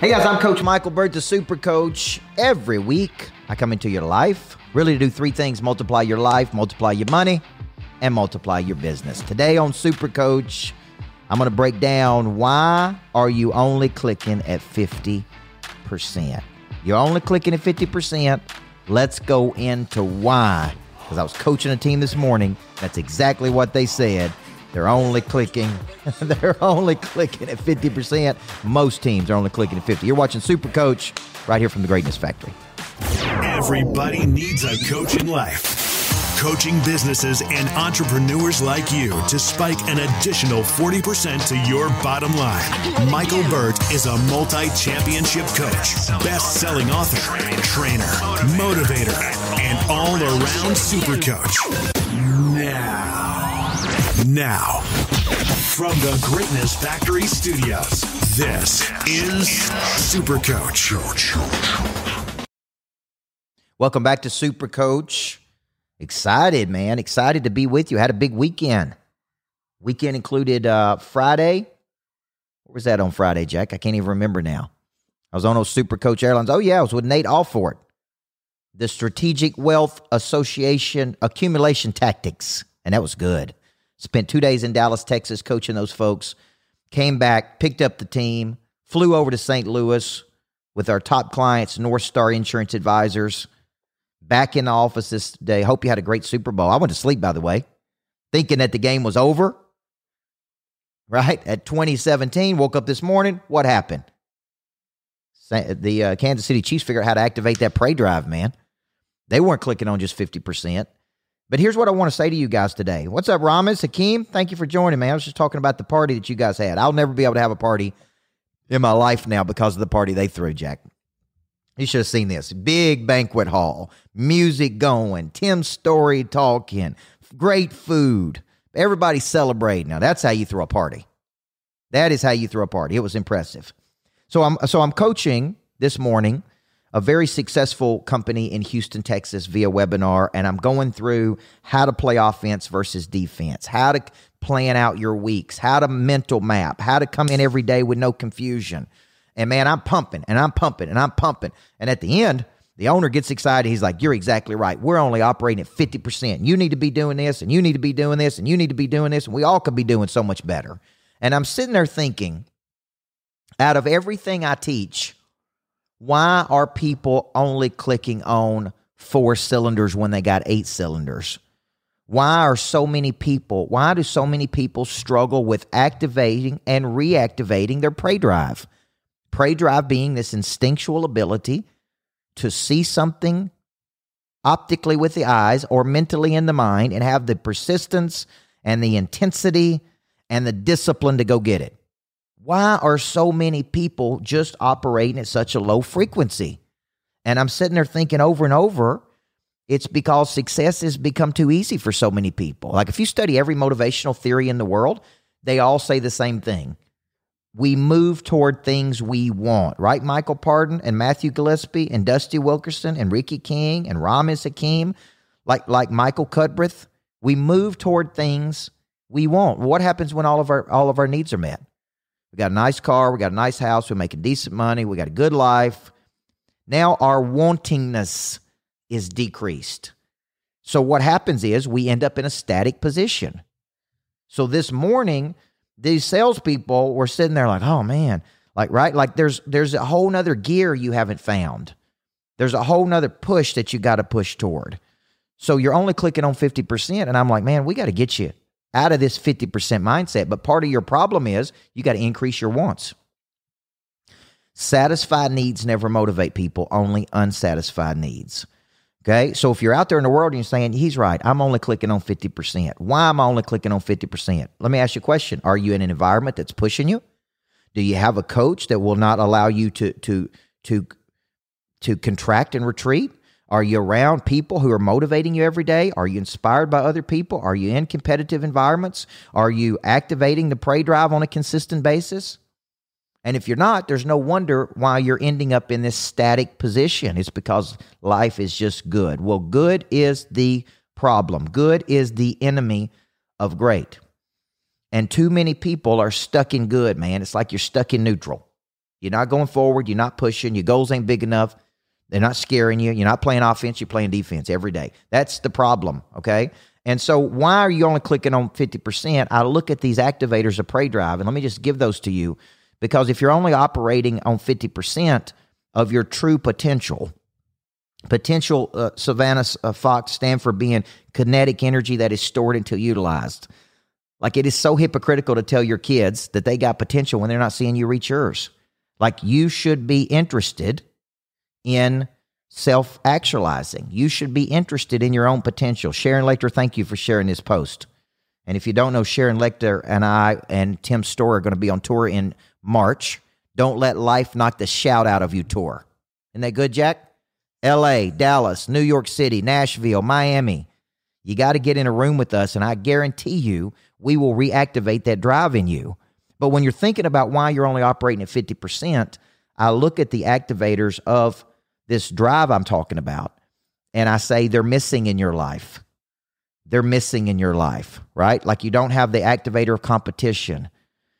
Hey guys, I'm Coach Michael Burt, the Super Coach. Every week, I come into your life really to do three things multiply your life, multiply your money, and multiply your business. Today on Super Coach, I'm going to break down why are you only clicking at 50%? You're only clicking at 50%. Let's go into why. Because I was coaching a team this morning. That's exactly what they said. They're only clicking. they're only clicking at 50%. Most teams are only clicking at 50. You're watching Super Coach right here from the Greatness Factory. Everybody needs a coach in life. Coaching businesses and entrepreneurs like you to spike an additional 40% to your bottom line. Michael Burt is a multi championship coach, best selling author, trainer, motivator, and all around super coach. Now, now, from the Greatness Factory Studios, this is Super Coach. Welcome back to Super Coach. Excited, man. Excited to be with you. Had a big weekend. Weekend included uh, Friday. What was that on Friday, Jack? I can't even remember now. I was on those Super Coach Airlines. Oh, yeah, I was with Nate Alford. The Strategic Wealth Association Accumulation Tactics. And that was good. Spent two days in Dallas, Texas, coaching those folks. Came back, picked up the team, flew over to St. Louis with our top clients, North Star Insurance Advisors back in the office this day. Hope you had a great Super Bowl. I went to sleep, by the way, thinking that the game was over. Right at 2017, woke up this morning. What happened? The uh, Kansas City Chiefs figured out how to activate that prey drive, man. They weren't clicking on just 50%. But here's what I want to say to you guys today. What's up, Ramis? Hakeem? Thank you for joining me. I was just talking about the party that you guys had. I'll never be able to have a party in my life now because of the party they threw, Jack. You should have seen this. Big banquet hall, music going, Tim Storey talking, great food, everybody celebrating. Now that's how you throw a party. That is how you throw a party. It was impressive. So I'm so I'm coaching this morning a very successful company in Houston, Texas via webinar and I'm going through how to play offense versus defense, how to plan out your weeks, how to mental map, how to come in every day with no confusion and man, I'm pumping and I'm pumping and I'm pumping. And at the end, the owner gets excited. He's like, You're exactly right. We're only operating at 50%. You need to be doing this, and you need to be doing this, and you need to be doing this, and we all could be doing so much better. And I'm sitting there thinking, out of everything I teach, why are people only clicking on four cylinders when they got eight cylinders? Why are so many people, why do so many people struggle with activating and reactivating their prey drive? Prey drive being this instinctual ability to see something optically with the eyes or mentally in the mind and have the persistence and the intensity and the discipline to go get it. Why are so many people just operating at such a low frequency? And I'm sitting there thinking over and over, it's because success has become too easy for so many people. Like if you study every motivational theory in the world, they all say the same thing we move toward things we want, right? Michael Pardon and Matthew Gillespie and Dusty Wilkerson and Ricky King and Ramiz Hakim, like like Michael Cudbreth. We move toward things we want. What happens when all of our all of our needs are met? We got a nice car, we got a nice house, we're making decent money, we got a good life. Now our wantingness is decreased. So what happens is we end up in a static position. So this morning, these salespeople were sitting there like, oh man, like right, like there's there's a whole nother gear you haven't found. There's a whole nother push that you got to push toward. So you're only clicking on 50%. And I'm like, man, we got to get you out of this 50% mindset. But part of your problem is you got to increase your wants. Satisfied needs never motivate people, only unsatisfied needs. Okay. So if you're out there in the world and you're saying, he's right, I'm only clicking on 50%. Why am I only clicking on 50%? Let me ask you a question. Are you in an environment that's pushing you? Do you have a coach that will not allow you to to to to contract and retreat? Are you around people who are motivating you every day? Are you inspired by other people? Are you in competitive environments? Are you activating the prey drive on a consistent basis? And if you're not, there's no wonder why you're ending up in this static position. It's because life is just good. Well, good is the problem, good is the enemy of great. And too many people are stuck in good, man. It's like you're stuck in neutral. You're not going forward. You're not pushing. Your goals ain't big enough. They're not scaring you. You're not playing offense. You're playing defense every day. That's the problem. Okay. And so, why are you only clicking on 50%? I look at these activators of Prey Drive, and let me just give those to you because if you're only operating on 50% of your true potential, potential uh, Savannah uh, Fox stand for being kinetic energy that is stored until utilized. Like it is so hypocritical to tell your kids that they got potential when they're not seeing you reach yours. Like you should be interested in self actualizing. You should be interested in your own potential. Sharon Lechter, thank you for sharing this post. And if you don't know, Sharon Lechter and I and Tim Storey are going to be on tour in March. Don't let life knock the shout out of you tour. Isn't that good, Jack? LA, Dallas, New York City, Nashville, Miami. You got to get in a room with us, and I guarantee you we will reactivate that drive in you. But when you're thinking about why you're only operating at 50%, I look at the activators of this drive I'm talking about, and I say they're missing in your life. They're missing in your life, right? Like you don't have the activator of competition.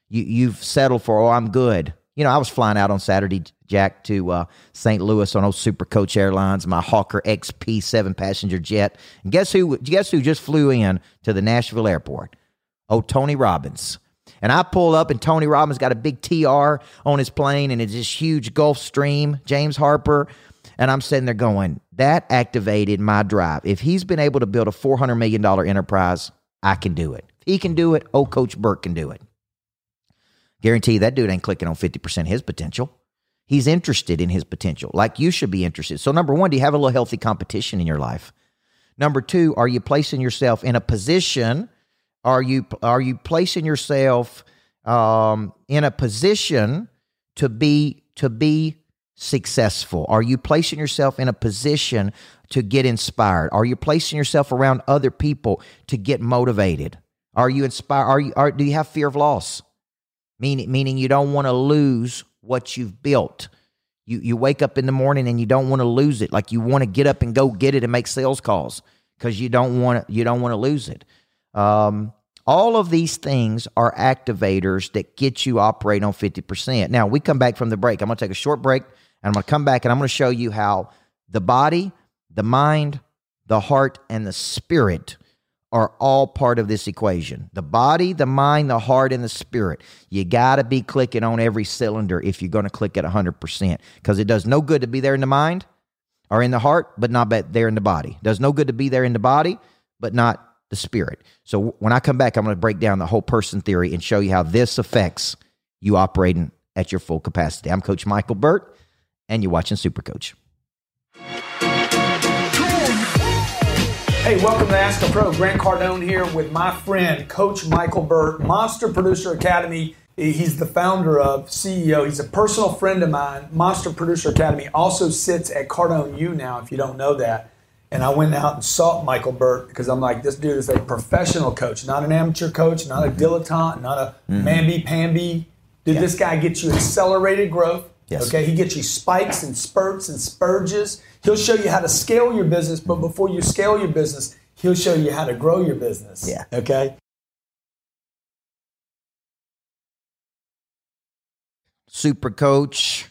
You, you've settled for, oh, I'm good. You know, I was flying out on Saturday, Jack, to uh, St. Louis on old Super Coach Airlines, my Hawker XP seven passenger jet. And guess who? Guess who just flew in to the Nashville airport? Oh, Tony Robbins. And I pull up, and Tony Robbins got a big TR on his plane, and it's this huge Gulfstream. James Harper, and I'm sitting there going, that activated my drive. If he's been able to build a $400 million enterprise, I can do it. If he can do it, oh, Coach Burt can do it. Guarantee that dude ain't clicking on 50% his potential. He's interested in his potential, like you should be interested. So, number one, do you have a little healthy competition in your life? Number two, are you placing yourself in a position? Are you are you placing yourself um, in a position to be to be successful? Are you placing yourself in a position to get inspired? Are you placing yourself around other people to get motivated? Are you inspired? Are you are, do you have fear of loss? Meaning meaning you don't want to lose what you've built. You you wake up in the morning and you don't want to lose it. Like you want to get up and go get it and make sales calls because you don't want you don't want to lose it. Um, all of these things are activators that get you operating on 50%. Now, we come back from the break. I'm going to take a short break and I'm going to come back and I'm going to show you how the body, the mind, the heart, and the spirit are all part of this equation. The body, the mind, the heart, and the spirit. You got to be clicking on every cylinder if you're going to click at 100% because it does no good to be there in the mind or in the heart, but not there in the body. It does no good to be there in the body, but not the spirit. So when I come back, I'm going to break down the whole person theory and show you how this affects you operating at your full capacity. I'm Coach Michael Burt, and you're watching Super Coach. Hey, welcome to Ask a Pro. Grant Cardone here with my friend, Coach Michael Burt, Monster Producer Academy. He's the founder of, CEO. He's a personal friend of mine. Monster Producer Academy also sits at Cardone U now, if you don't know that. And I went out and sought Michael Burt because I'm like, this dude is a professional coach, not an amateur coach, not a dilettante, not a mm-hmm. mamby pamby. Did this guy get you accelerated growth? Yes. Okay, he gets you spikes and spurts and spurges. He'll show you how to scale your business, but before you scale your business, he'll show you how to grow your business. Yeah. Okay. Super coach.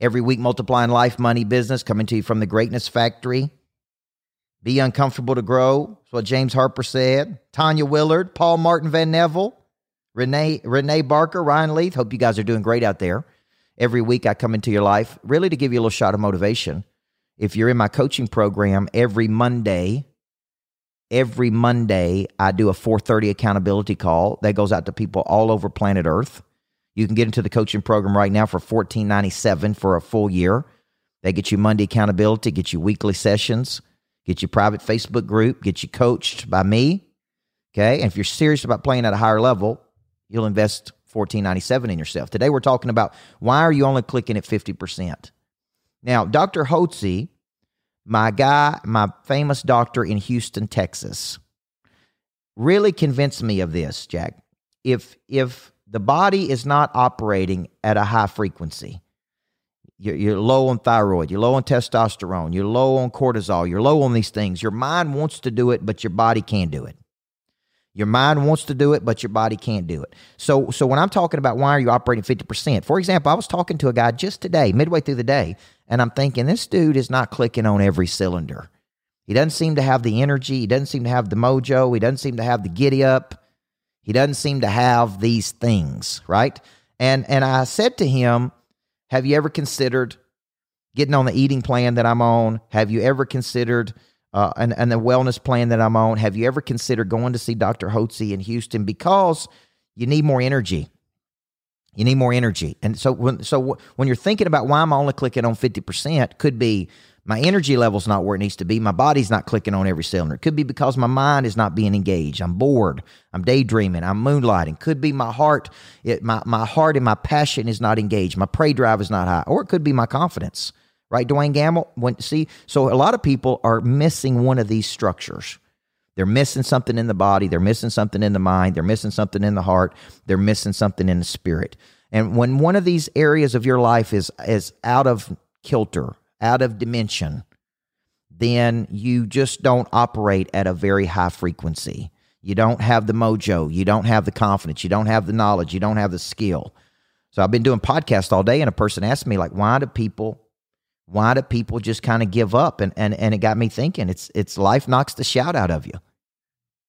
Every week, multiplying life, money, business, coming to you from the Greatness Factory. Be uncomfortable to grow. That's what James Harper said. Tanya Willard, Paul Martin Van Neville. Renee Renee Barker, Ryan Leith. Hope you guys are doing great out there. Every week I come into your life really to give you a little shot of motivation. If you're in my coaching program every Monday, every Monday I do a 4:30 accountability call that goes out to people all over planet Earth. You can get into the coaching program right now for $14.97 for a full year. They get you Monday accountability, get you weekly sessions, get you private Facebook group, get you coached by me. Okay. And if you're serious about playing at a higher level, you'll invest 1497 in yourself. Today we're talking about why are you only clicking at 50%? Now, Dr. Hotze, my guy, my famous doctor in Houston, Texas, really convinced me of this, Jack. If if the body is not operating at a high frequency, you're, you're low on thyroid, you're low on testosterone, you're low on cortisol, you're low on these things. Your mind wants to do it, but your body can't do it. Your mind wants to do it, but your body can't do it. So, so when I'm talking about why are you operating 50%, for example, I was talking to a guy just today, midway through the day, and I'm thinking this dude is not clicking on every cylinder. He doesn't seem to have the energy. He doesn't seem to have the mojo. He doesn't seem to have the giddy up. He doesn't seem to have these things, right? And and I said to him, "Have you ever considered getting on the eating plan that I'm on? Have you ever considered uh, and, and the wellness plan that I'm on? Have you ever considered going to see Dr. Hotze in Houston because you need more energy? You need more energy. And so when so when you're thinking about why I'm only clicking on 50%, could be my energy level's not where it needs to be. My body's not clicking on every cylinder. It could be because my mind is not being engaged. I'm bored. I'm daydreaming. I'm moonlighting. Could be my heart, it, my, my heart and my passion is not engaged. My prey drive is not high. Or it could be my confidence. Right, Dwayne Gamble? When see, so a lot of people are missing one of these structures. They're missing something in the body, they're missing something in the mind, they're missing something in the heart, they're missing something in the spirit. And when one of these areas of your life is is out of kilter, out of dimension, then you just don't operate at a very high frequency. You don't have the mojo, you don't have the confidence, you don't have the knowledge, you don't have the skill. So I've been doing podcasts all day and a person asked me like why do people why do people just kind of give up? And, and and it got me thinking. It's it's life knocks the shout out of you.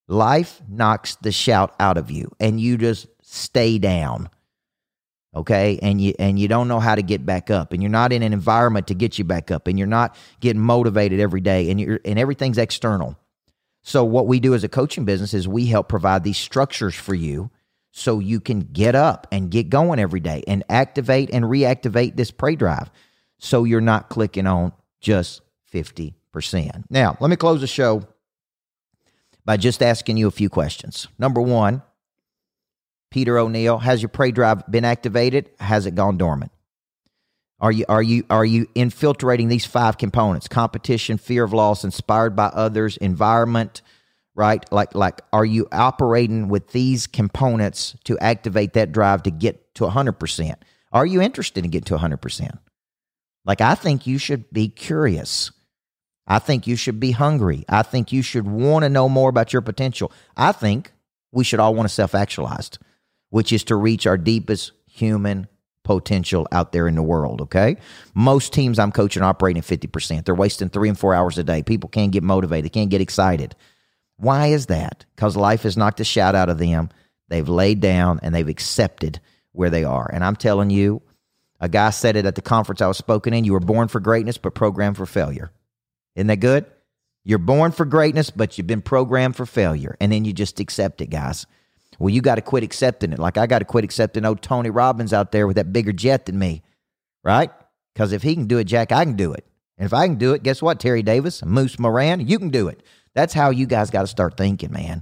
Life knocks the shout out of you and you just stay down okay? And you and you don't know how to get back up and you're not in an environment to get you back up and you're not getting motivated every day and you're and everything's external. So what we do as a coaching business is we help provide these structures for you so you can get up and get going every day and activate and reactivate this prey drive so you're not clicking on just 50%. Now, let me close the show by just asking you a few questions. Number one, Peter O'Neill, has your prey drive been activated? Has it gone dormant? Are you are you are you infiltrating these five components? Competition, fear of loss, inspired by others, environment, right? Like like are you operating with these components to activate that drive to get to 100%? Are you interested in getting to 100%? Like, I think you should be curious. I think you should be hungry. I think you should want to know more about your potential. I think we should all want to self actualized, which is to reach our deepest human potential out there in the world. Okay. Most teams I'm coaching are operating 50%. They're wasting three and four hours a day. People can't get motivated, can't get excited. Why is that? Because life has knocked the shout out of them. They've laid down and they've accepted where they are. And I'm telling you, a guy said it at the conference I was spoken in. You were born for greatness, but programmed for failure. Isn't that good? You're born for greatness, but you've been programmed for failure. And then you just accept it, guys. Well, you got to quit accepting it. Like I got to quit accepting old Tony Robbins out there with that bigger jet than me, right? Because if he can do it, Jack, I can do it. And if I can do it, guess what, Terry Davis, Moose Moran, you can do it. That's how you guys got to start thinking, man.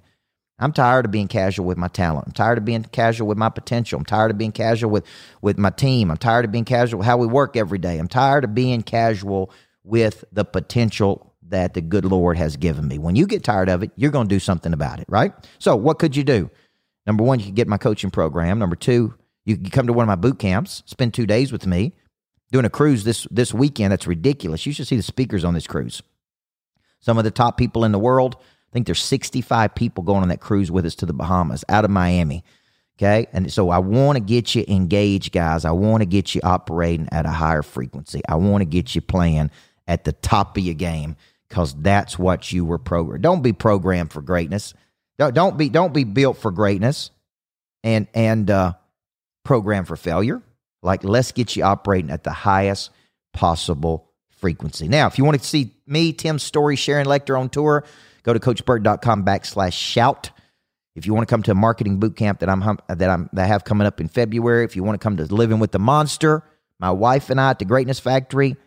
I'm tired of being casual with my talent. I'm tired of being casual with my potential. I'm tired of being casual with, with my team. I'm tired of being casual with how we work every day. I'm tired of being casual with the potential that the good Lord has given me. When you get tired of it, you're going to do something about it, right? So, what could you do? Number one, you can get my coaching program. Number two, you can come to one of my boot camps, spend two days with me, doing a cruise this this weekend. That's ridiculous. You should see the speakers on this cruise. Some of the top people in the world I think there's 65 people going on that cruise with us to the Bahamas out of Miami. Okay. And so I want to get you engaged, guys. I want to get you operating at a higher frequency. I want to get you playing at the top of your game because that's what you were programmed. Don't be programmed for greatness. Don't, be don't be built for greatness and and uh, programmed for failure. Like let's get you operating at the highest possible frequency. Now, if you want to see me, Tim Storey, Sharon Lechter on tour, Go to coachburt.com backslash shout. If you want to come to a marketing boot camp that I'm that I'm that I have coming up in February, if you want to come to Living with the Monster, my wife and I at the Greatness Factory,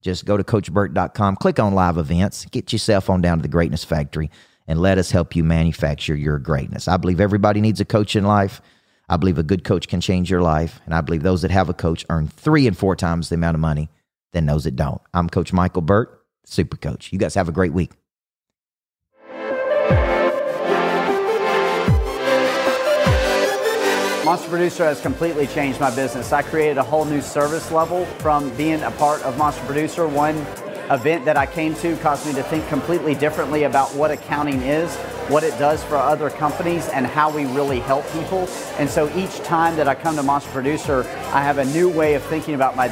just go to coachburt.com, click on live events, get yourself on down to the Greatness Factory, and let us help you manufacture your greatness. I believe everybody needs a coach in life. I believe a good coach can change your life. And I believe those that have a coach earn three and four times the amount of money than those that don't. I'm Coach Michael Burt, Super Coach. You guys have a great week. Monster Producer has completely changed my business. I created a whole new service level from being a part of Monster Producer. One event that I came to caused me to think completely differently about what accounting is what it does for other companies and how we really help people. And so each time that I come to Monster Producer, I have a new way of thinking about my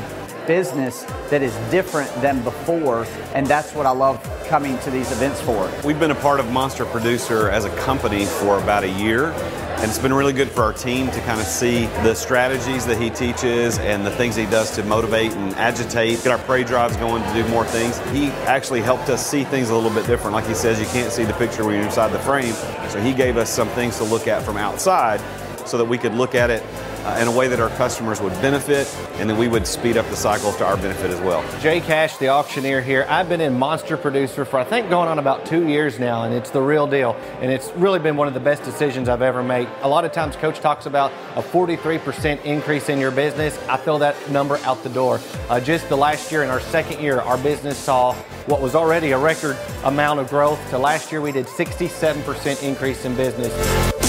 business that is different than before, and that's what I love coming to these events for. We've been a part of Monster Producer as a company for about a year, and it's been really good for our team to kind of see the strategies that he teaches and the things he does to motivate and agitate, get our prey drives going to do more things. He actually helped us see things a little bit different. Like he says, you can't see the picture when you're inside the frame, so he gave us some things to look at from outside so that we could look at it uh, in a way that our customers would benefit and then we would speed up the cycle to our benefit as well. Jay Cash, the auctioneer here. I've been in Monster Producer for I think going on about two years now, and it's the real deal. And it's really been one of the best decisions I've ever made. A lot of times, Coach talks about a 43% increase in your business. I feel that number out the door. Uh, just the last year, in our second year, our business saw what was already a record amount of growth. To last year, we did 67% increase in business.